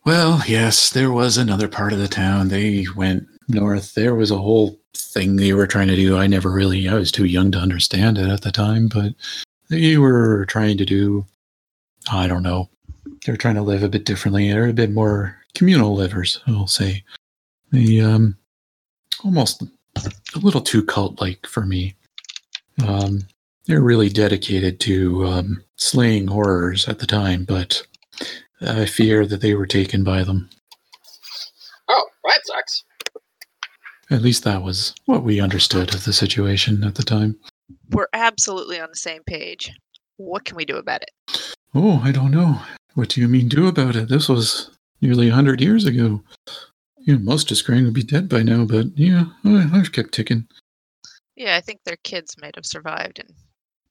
Speaker 1: Well, yes, there was another part of the town. They went north. There was a whole thing they were trying to do. I never really, I was too young to understand it at the time, but they were trying to do, I don't know. They're trying to live a bit differently. They're a bit more communal livers, I'll say. They, um, almost a little too cult like for me. Um, they're really dedicated to um, slaying horrors at the time, but I fear that they were taken by them.
Speaker 2: Oh, that sucks.
Speaker 1: At least that was what we understood of the situation at the time.
Speaker 3: We're absolutely on the same page. What can we do about it?
Speaker 1: Oh, I don't know. What do you mean do about it? This was nearly a hundred years ago. You know, most of t'skrang would be dead by now, but yeah, I, I've kept ticking.
Speaker 3: Yeah, I think their kids might have survived and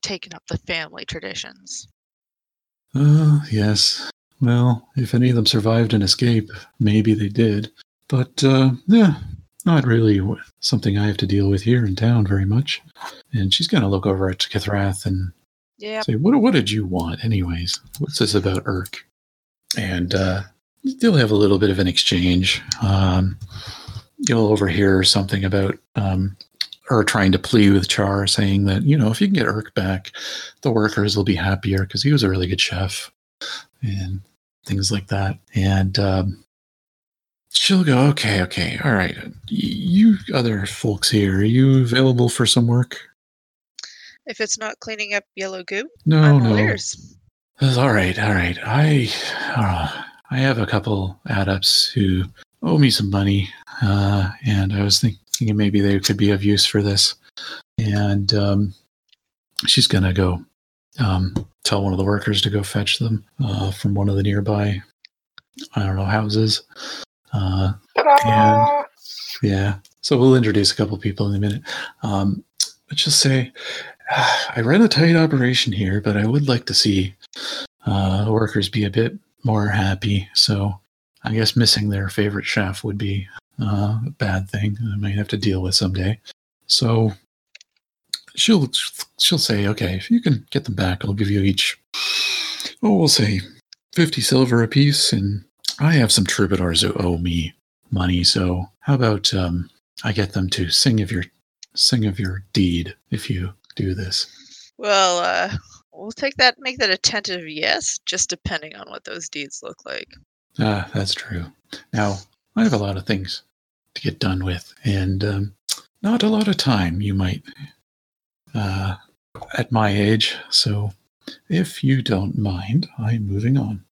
Speaker 3: taken up the family traditions.
Speaker 1: Uh, yes. Well, if any of them survived an escape, maybe they did. But, uh, yeah, not really something I have to deal with here in town very much. And she's going to look over at Kithrath and
Speaker 3: Yeah,
Speaker 1: say, what, what did you want, anyways? What's this about Urk? And uh, they'll have a little bit of an exchange. Um, you'll overhear something about um, her trying to plea with Char, saying that, you know, if you can get Urk back, the workers will be happier because he was a really good chef and things like that. And um, she'll go, okay, okay, all right. You other folks here, are you available for some work?
Speaker 3: If it's not cleaning up yellow goo,
Speaker 1: No, no. That's all right, all right. I uh, I have a couple adepts who owe me some money, uh, and I was thinking maybe they could be of use for this. And um, she's gonna go um, tell one of the workers to go fetch them uh, from one of the nearby, I don't know, houses. Uh,
Speaker 2: Ta-da!
Speaker 1: yeah, So we'll introduce a couple people in a minute. Um, but just say, *sighs* I ran a tight operation here, but I would like to see uh, workers be a bit more happy. So I guess missing their favorite chef would be uh, a bad thing. I might have to deal with someday. So she'll she'll say, okay, if you can get them back, I'll give you each. Oh, we'll say fifty silver apiece, and I have some troubadours who owe me money. So how about um, I get them to sing of your sing of your deed if you do this.
Speaker 3: Well, uh, we'll take that, make that a tentative yes, just depending on what those deeds look like.
Speaker 1: Ah, that's true. Now I have a lot of things to get done with, and um, not a lot of time. You might, uh, at my age. So, if you don't mind, I'm moving on.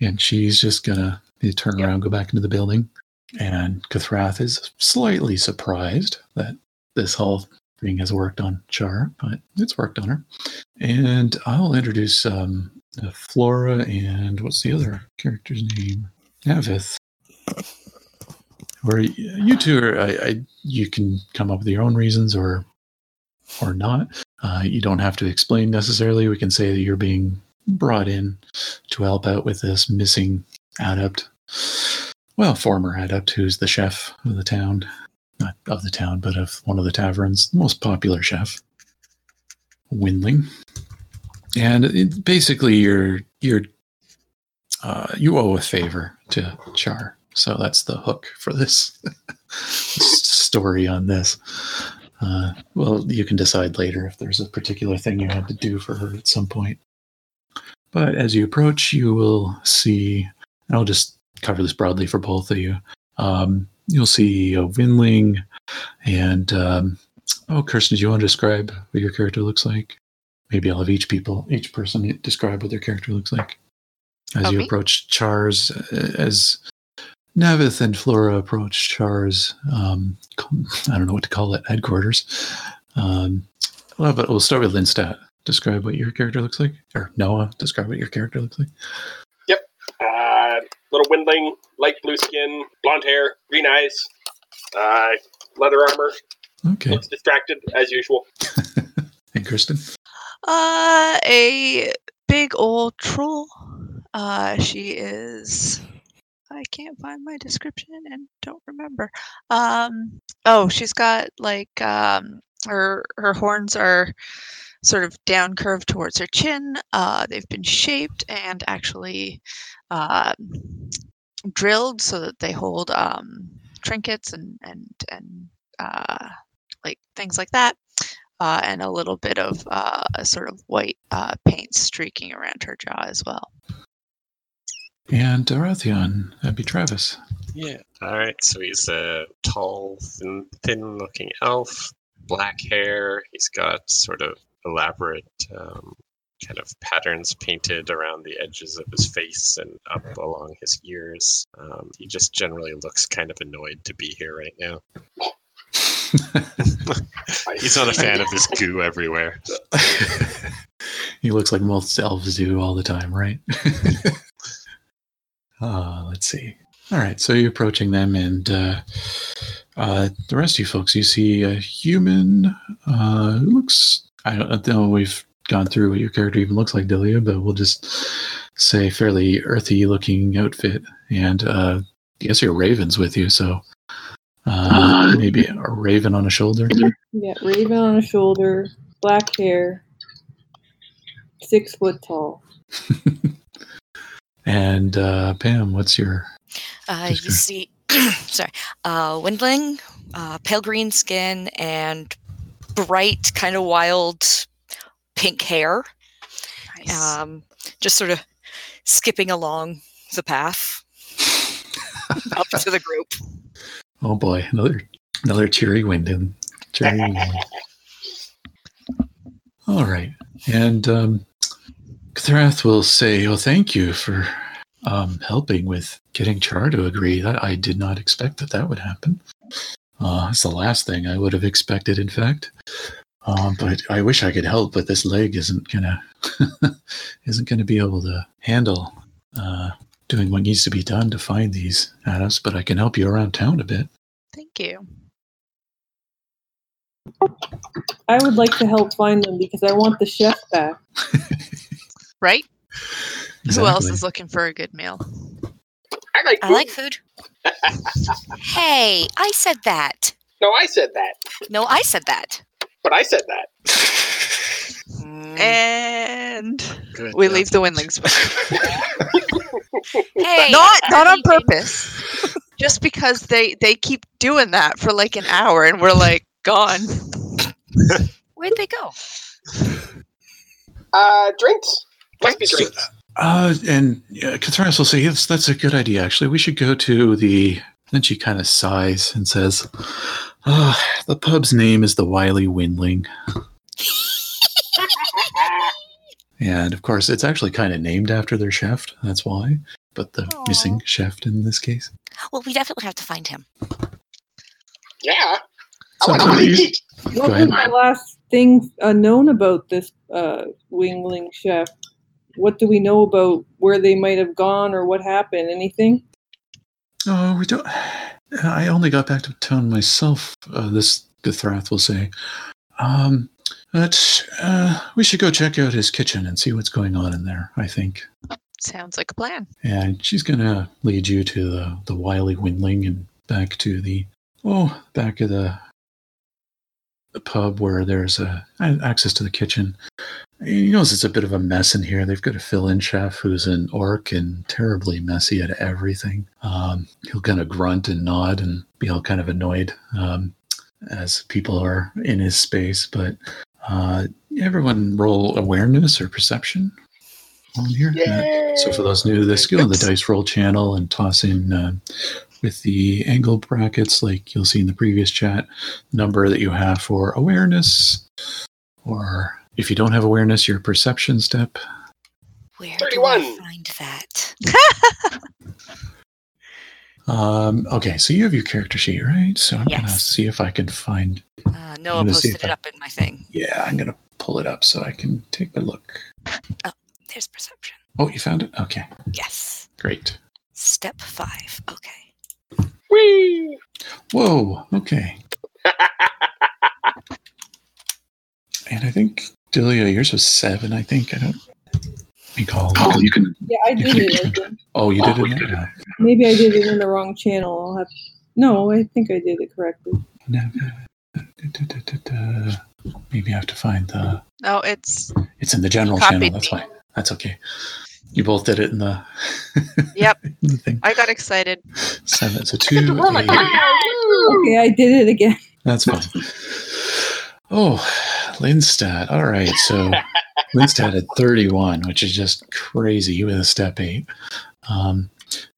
Speaker 1: And she's just gonna turn
Speaker 3: Yep.
Speaker 1: around, go back into the building, and Kathrath is slightly surprised that this whole thing has worked on Char, but it's worked on her. And I'll introduce um, uh, Flora and what's the other character's name? Avith. Where you two are, I, I, you can come up with your own reasons or or not. Uh, you don't have to explain necessarily. We can say that you're being brought in to help out with this missing adept. Well, former adept who's the chef of the town, not of the town, but of one of the taverns, most popular chef, Windling. And it, basically, you're you're uh, you owe a favor to Char, so that's the hook for this *laughs* story on this. Uh, well, you can decide later if there's a particular thing you had to do for her at some point. But as you approach, you will see, and I'll just cover this broadly for both of you. Um, you'll see a windling and um, oh, Kirsten, do you want to describe what your character looks like? Maybe I'll have each people, each person describe what their character looks like as
Speaker 3: Oh,
Speaker 1: you approach Char's, uh, as Navith and Flora approach Char's, um, I don't know what to call it, headquarters. Um, well, but we'll start with Lindstad. Describe what your character looks like. Or Noah, describe what your character looks like.
Speaker 2: Little windling, light blue skin, blonde hair, green eyes, uh, leather armor.
Speaker 1: Okay.
Speaker 2: Looks distracted as usual. *laughs*
Speaker 1: And Kristen?
Speaker 3: Uh, a big old troll. Uh, she is. I can't find my description and don't remember. Um, oh, she's got like um, her her horns are sort of down curved towards her chin. Uh, they've been shaped and actually um, drilled so that they hold um, trinkets and and and uh, like things like that uh, and a little bit of uh, a sort of white uh, paint streaking around her jaw as well.
Speaker 1: And Arathion, that'd be Travis.
Speaker 4: Yeah. All right. So he's a tall, thin, thin-looking elf, black hair. He's got sort of elaborate um, kind of patterns painted around the edges of his face and up along his ears. Um, he just generally looks kind of annoyed to be here right now. *laughs* He's not a fan of this *laughs* goo everywhere. *laughs*
Speaker 1: he looks like most elves do all the time, right? uh, let's see. All right, so you're approaching them, and uh, uh, the rest of you folks, you see a human uh, who looks. I don't know. We've gone through what your character even looks like, Delia, but we'll just say fairly earthy-looking outfit, and uh, I guess your raven's with you, so uh, *laughs* maybe a raven on a shoulder.
Speaker 5: Yeah, raven on a shoulder, black hair, six foot tall. *laughs*
Speaker 1: And uh, Pam, what's your
Speaker 6: Uh, you see, *clears throat* sorry, uh, Windling, uh, pale green skin, and bright, kind of wild pink hair.
Speaker 3: Nice.
Speaker 6: Um, just sort of skipping along the path up to the group. *laughs*
Speaker 1: Oh boy, another another cheery windling. Cheery windling. All right, and um, Thrath will say, "Oh, thank you for um, helping with getting Char to agree. That I did not expect that that would happen. Uh, it's the last thing I would have expected, in fact. Um, but I wish I could help, but this leg isn't gonna *laughs* isn't gonna be able to handle uh, doing what needs to be done to find these adepts. But I can help you around town a bit."
Speaker 3: Thank you.
Speaker 5: I would like to help find them because I want the chef back.
Speaker 3: Right? *laughs* Who else
Speaker 1: Exactly.
Speaker 3: is looking for a good meal?
Speaker 2: I like.
Speaker 6: I
Speaker 2: food.
Speaker 6: like *laughs* food. hey, I said that.
Speaker 2: No, I said that,
Speaker 6: No, I said that.
Speaker 2: but I said that.
Speaker 6: Mm,
Speaker 3: And
Speaker 4: Good
Speaker 3: we
Speaker 4: job.
Speaker 3: leave the windlings. *laughs*
Speaker 6: hey,
Speaker 3: not not on purpose. Just because they they keep doing that for like an hour, and we're like gone.
Speaker 6: Where'd they go?
Speaker 2: Uh, drinks. Must be drinks.
Speaker 1: Uh, and uh, Katharinas will say, yes, that's a good idea, actually. We should go to the. Then she kind of sighs and says, oh, the pub's name is the Wiley Windling. *laughs* And of course, it's actually kind of named after their chef. That's why. But the
Speaker 6: Aw.
Speaker 1: missing chef in this case.
Speaker 6: Well, we definitely have to find him.
Speaker 2: Yeah.
Speaker 1: So,
Speaker 2: want to
Speaker 1: you-
Speaker 2: eat.
Speaker 5: What was the last thing uh, known about this uh, windling chef? What do we know about where they might have gone or what happened? Anything?
Speaker 1: Oh, we don't. I only got back to town myself. Uh, this Guthrath will say, um, but uh, we should go check out his kitchen and see what's going on in there. I think,
Speaker 3: Sounds like a plan.
Speaker 1: and she's gonna lead you to the the Wiley Windling and back to the oh back of the the pub where there's a access to the kitchen. He knows it's a bit of a mess in here. They've got a fill-in chef who's an orc and terribly messy at everything. Um, he'll kind of grunt and nod and be all kind of annoyed um, as people are in his space. But uh, everyone roll awareness or perception on here. So for those new to this, go on the dice roll channel and toss in uh, with the angle brackets, like you'll see in the previous chat, number that you have for awareness, or if you don't have awareness, your perception step.
Speaker 6: Where
Speaker 2: 31.
Speaker 6: do I find that? *laughs*
Speaker 1: Um, okay, so you have your character sheet, right? So I'm gonna see if I can find.
Speaker 6: Uh, Noah posted it
Speaker 1: I-
Speaker 6: up in my thing.
Speaker 1: Yeah, I'm gonna pull it up so I can take a look.
Speaker 6: Oh, there's perception.
Speaker 1: Oh, you found it? Okay,
Speaker 6: Yes.
Speaker 1: great.
Speaker 6: Step five. Okay.
Speaker 2: Whee!
Speaker 1: Whoa, okay. *laughs* and I think Delia, yours was seven. I think I don't recall. Oh, you can.
Speaker 5: Yeah, I did it. I think.
Speaker 1: Oh, you did it. Oh, yeah.
Speaker 5: Maybe I did it in the wrong channel. I'll have. No, I think I did it correctly.
Speaker 1: Maybe I have to find the.
Speaker 3: No, it's
Speaker 1: It's in the general channel. That's
Speaker 3: me.
Speaker 1: why. That's okay. You both did it in the. *laughs*
Speaker 3: Yep.
Speaker 1: in the thing.
Speaker 3: I got excited.
Speaker 1: Seven. So
Speaker 2: Get
Speaker 1: two.
Speaker 2: to roll it.
Speaker 1: eight.
Speaker 5: Okay, I did it again.
Speaker 1: That's fine. Oh, Lindstad. All right. So *laughs* Lindstad had 31, which is just crazy with a step eight. Um,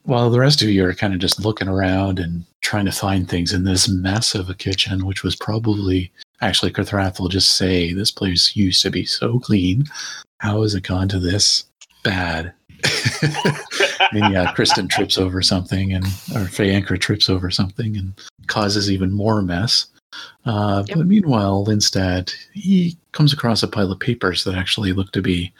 Speaker 1: while the rest of you are kind of just looking around and trying to find things in this mess of a kitchen, which was probably actually Kurthrath will just say this place used to be so clean. How has it gone to this bad? *laughs* and yeah, Kristen trips over something, and or Fayankra trips over something and causes even more mess. Uh,
Speaker 3: Yep.
Speaker 1: But meanwhile, Lindstad he comes across a pile of papers that actually look to be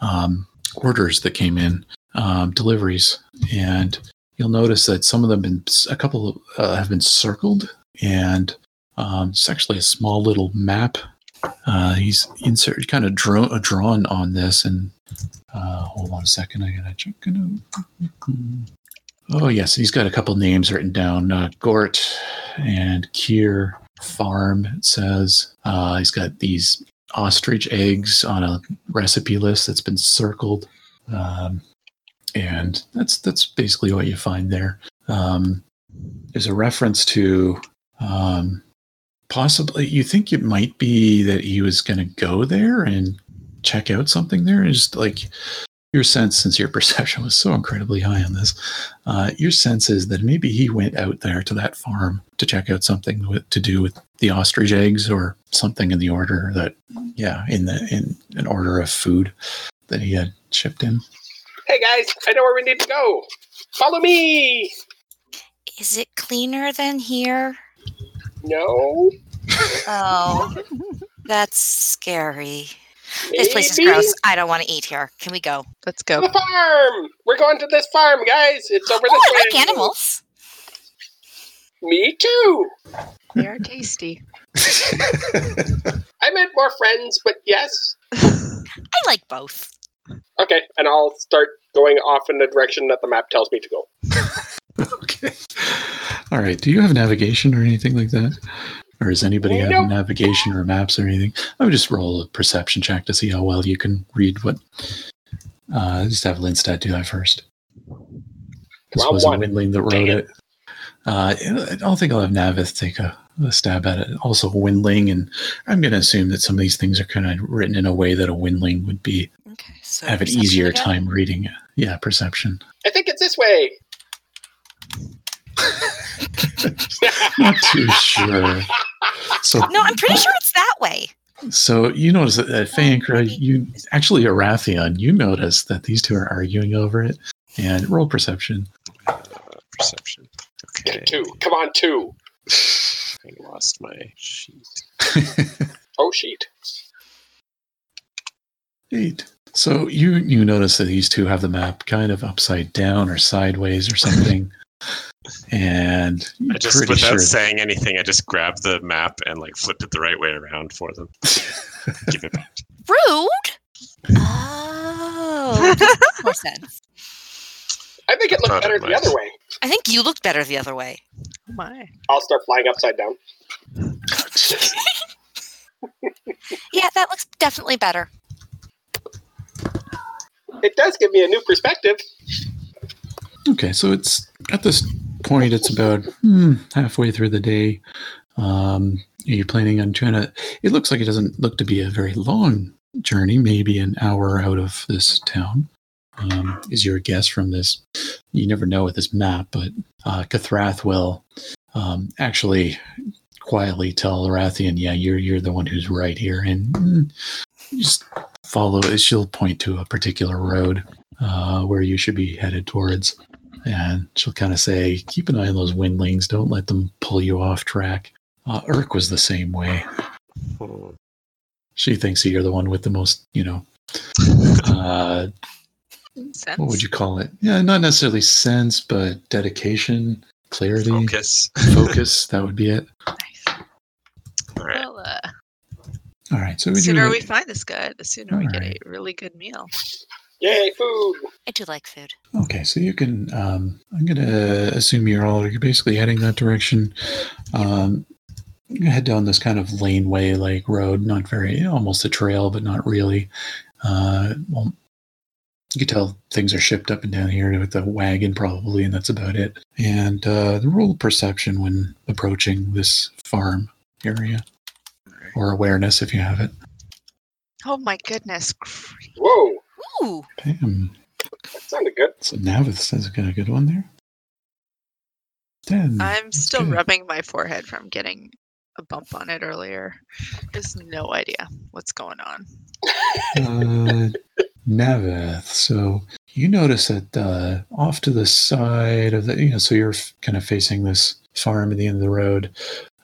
Speaker 1: um, orders that came in, um, deliveries, and you'll notice that some of them been a couple uh, have been circled, and um, it's actually a small little map. Uh, he's insert kind of draw, uh, drawn on this, and uh, hold on a second, I gotta check it out. Oh yes, he's got a couple names written down: uh, Gort and Kier Farm. Says uh, he's got these ostrich eggs on a recipe list that's been circled, um, and that's that's basically what you find there. Um, there's a reference to um, possibly you think it might be that he was going to go there and check out something there. Is like your sense, since your *laughs* perception was so incredibly high on this, uh, your sense is that maybe he went out there to that farm to check out something with, to do with the ostrich eggs or something in the order that, yeah, in the in an order of food that he had shipped in.
Speaker 2: Hey guys, I know where we need to go. Follow me.
Speaker 6: Is it cleaner than here?
Speaker 2: No.
Speaker 6: Oh, *laughs* that's scary. This place is
Speaker 2: Maybe?
Speaker 6: gross. I don't want to eat here. Can we go?
Speaker 3: Let's go.
Speaker 2: the farm. We're going to this farm, guys. It's over
Speaker 6: Oh,
Speaker 2: this
Speaker 6: I
Speaker 2: way.
Speaker 6: like animals.
Speaker 2: Me too.
Speaker 3: They are tasty. *laughs* *laughs*
Speaker 2: I meant more friends, but yes.
Speaker 6: I like both.
Speaker 2: Okay, and I'll start going off in the direction that the map tells me to go. *laughs*
Speaker 1: okay. All right. Do you have navigation or anything like that? Or does anybody have
Speaker 2: Nope.
Speaker 1: navigation or maps or anything? I would just roll a perception check to see how well you can read what. Uh, just have Lindstad do that first. This
Speaker 2: Round
Speaker 1: was
Speaker 2: one.
Speaker 1: a Windling that wrote
Speaker 2: it.
Speaker 1: it. Uh, I don't think I'll have Navith take a, a stab at it. Also, Windling, and I'm going to assume that some of these things are kind of written in a way that a Windling would be
Speaker 6: Okay. So
Speaker 1: have an easier
Speaker 6: again?
Speaker 1: time reading it. Yeah, perception.
Speaker 2: I think it's this way. *laughs*
Speaker 1: Not too sure. So
Speaker 6: No, I'm pretty sure it's that way.
Speaker 1: So you notice that at Fayankra, you actually Arathion, you notice that these two are arguing over it. And roll perception.
Speaker 4: Uh, perception. Okay.
Speaker 2: Two. Come on, two.
Speaker 4: I lost my sheet. *laughs*
Speaker 2: Oh, sheet.
Speaker 1: Eight. So you you notice that these two have the map kind of upside down or sideways or something. *laughs* and
Speaker 4: I just,
Speaker 1: pretty
Speaker 4: without
Speaker 1: sure.
Speaker 4: saying anything, I just grabbed the map and like flipped it the right way around for them. *laughs* Give it back.
Speaker 6: Rude. Oh, more *laughs* sense.
Speaker 2: I think it
Speaker 4: Thought
Speaker 2: looked better the other way.
Speaker 6: I think you looked better the other way.
Speaker 3: Oh my.
Speaker 2: I'll start flying upside down. *laughs*
Speaker 6: Yeah, that looks definitely better.
Speaker 2: It does give me a new perspective.
Speaker 1: Okay, so it's at this point, it's about hmm, halfway through the day. Um, are you planning on trying to? It looks like it doesn't look to be a very long journey, maybe an hour out of this town. Um, is your guess from this? You never know with this map, but uh, Cathrath will um, actually quietly tell Arathion, "Yeah, you're you're the one who's right here," and mm, just follow. It she'll point to a particular road uh, where you should be headed towards. And she'll kind of say, keep an eye on those windlings. Don't let them pull you off track. Uh, Urk was the same way. She thinks that you're the one with the most, you know, *laughs* uh,
Speaker 3: Sense.
Speaker 1: what would you call it? Yeah, not necessarily sense, but dedication, clarity,
Speaker 4: Focus.
Speaker 1: focus. *laughs* That would be it.
Speaker 3: Nice.
Speaker 4: All right.
Speaker 3: Well, uh,
Speaker 1: All right. So
Speaker 3: the
Speaker 1: we do.
Speaker 3: sooner
Speaker 1: a-
Speaker 3: we find this guy, the sooner we get a really good meal.
Speaker 2: Yay, food.
Speaker 6: I do like food.
Speaker 1: Okay, so you can. Um, I'm going to assume you're all you're basically heading that direction. Um, you head down this kind of laneway like road, not very, almost a trail, but not really. Uh, well, you can tell things are shipped up and down here with the wagon probably, and that's about it. And uh, the roll perception when approaching this farm area, or awareness if you have it.
Speaker 3: Oh my goodness.
Speaker 2: Whoa,
Speaker 6: Ooh,
Speaker 1: Bam.
Speaker 2: that sounded good.
Speaker 1: So Navith says got a good one there. Ten.
Speaker 3: I'm still
Speaker 1: good.
Speaker 3: rubbing my forehead from getting a bump on it earlier. Just no idea what's going on.
Speaker 1: uh, Navith. So you notice that uh, off to the side of the, you know, so you're kind of facing this farm at the end of the road.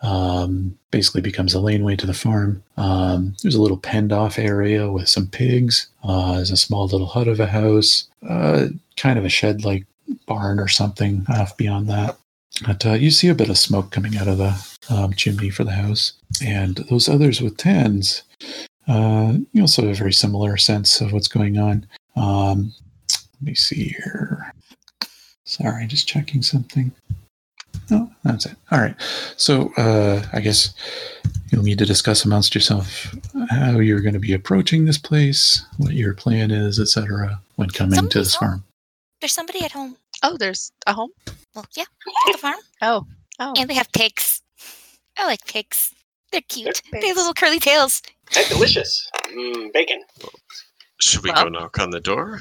Speaker 1: Um, basically becomes a laneway to the farm. Um, there's a little penned off area with some pigs. Uh, there's a small little hut of a house, uh, kind of a shed like barn or something off beyond that. But uh, you see a bit of smoke coming out of the um, chimney for the house. And those others with tens, uh, you also have a very similar sense of what's going on. Um, let me see here. Sorry, just checking something. No, that's it. All right. So uh, I guess you'll need to discuss amongst yourself how you're going to be approaching this place, what your plan is, etc. When coming to this
Speaker 6: Somebody's
Speaker 1: farm.
Speaker 6: there's somebody at home.
Speaker 3: Oh, there's a home?
Speaker 6: Well, yeah, the farm,
Speaker 3: Oh. Oh.
Speaker 6: and they have pigs. I like pigs. They're cute. They have
Speaker 3: pigs.
Speaker 6: little curly tails.
Speaker 2: And delicious. Mmm, bacon.
Speaker 4: Should we
Speaker 3: Well-
Speaker 4: go knock on the door?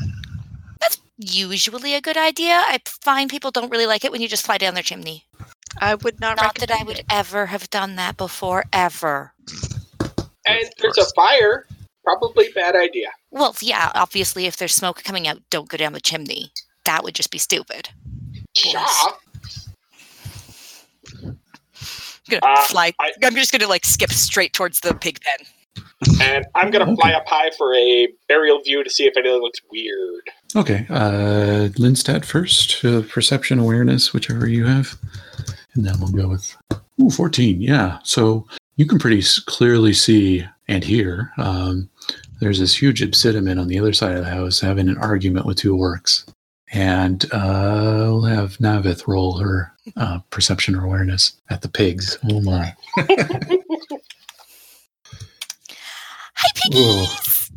Speaker 6: Usually a good idea. I find people don't really like it when you just fly down their chimney.
Speaker 3: I would not,
Speaker 6: Not that I would
Speaker 3: it.
Speaker 6: ever have done that before, ever.
Speaker 2: And
Speaker 4: Of
Speaker 2: there's a fire. Probably bad idea.
Speaker 6: Well, yeah, obviously, if there's smoke coming out, don't go down the chimney. That would just be stupid.
Speaker 2: Shaw.
Speaker 6: I'm gonna
Speaker 2: Uh,
Speaker 6: fly.
Speaker 2: I-
Speaker 6: I'm just gonna like skip straight towards the pig pen.
Speaker 2: And I'm gonna fly up high for a aerial view to see if anything looks weird.
Speaker 1: Okay. Uh, Lindstad first. Uh, perception awareness, whichever you have. And then we'll go with ooh, 14. Yeah. So you can pretty clearly see and hear um, there's this huge obsidiman on the other side of the house having an argument with two orcs. And uh, we'll have Navith roll her uh, perception or awareness at the pigs. Oh my. *laughs*
Speaker 6: Hi, piggies!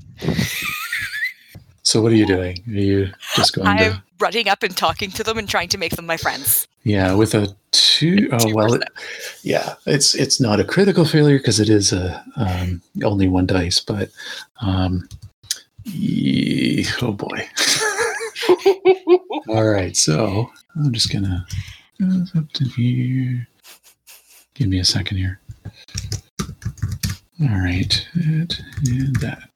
Speaker 1: So what are you doing? Are you just going
Speaker 6: I'm
Speaker 1: to
Speaker 6: running up and talking to them and trying to make them my friends.
Speaker 1: Yeah, with a two *laughs* oh well, it, yeah, it's it's not a critical failure because it is a um, only one dice, but um, ye- oh boy. *laughs* All right, so I'm just gonna up to here. Give me a second here. All right, and, and that.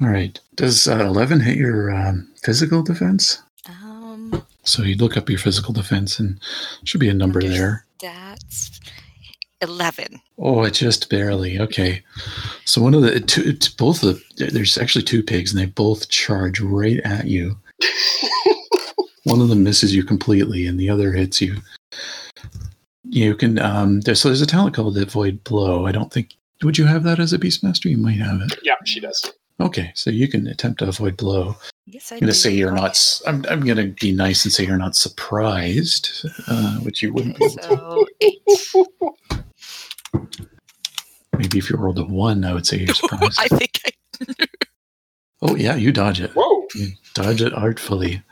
Speaker 1: All right, does uh, eleven hit your um, physical defense?
Speaker 6: Um,
Speaker 1: So you look up your physical defense, and should be a number there.
Speaker 6: that's 11.
Speaker 1: Oh, it just barely. Okay. So one of the two, it's both of the, there's actually two pigs, and they both charge right at you. *laughs* one of them misses you completely, and the other hits you. You can um. There's so there's a talent called the Void Blow. I don't think would you have that as a Beastmaster? You might have it.
Speaker 2: yeah, she does.
Speaker 1: Okay, so you can attempt to avoid blow.
Speaker 6: Yes, I
Speaker 1: I'm gonna say you're not. s- I'm, I'm gonna be nice and say you're not surprised, uh, which you wouldn't be.
Speaker 6: Okay,
Speaker 1: able to.
Speaker 6: so.
Speaker 1: Maybe if you rolled a one, I would say you're surprised. *laughs*
Speaker 6: I think I
Speaker 1: oh yeah, you dodge it.
Speaker 2: Whoa!
Speaker 1: You dodge it artfully.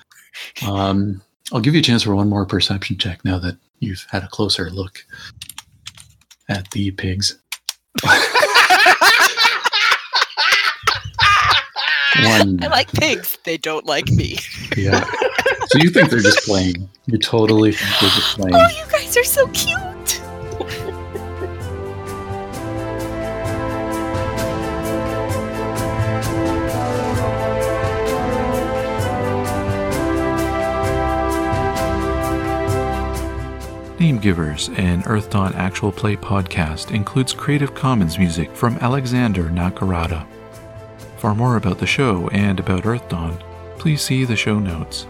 Speaker 1: Um, I'll give you a chance for one more perception check now that you've had a closer look at the pigs. *laughs* One. *laughs*
Speaker 6: I like pigs. They don't like me. *laughs*
Speaker 1: Yeah. So you think they're just playing? You totally think they're just playing?
Speaker 6: Oh, you guys are so cute.
Speaker 7: Name Givers, an Earthdawn actual play podcast, includes Creative Commons music from Alexander Nakarada. For more about the show and about Earthdawn, please see the show notes.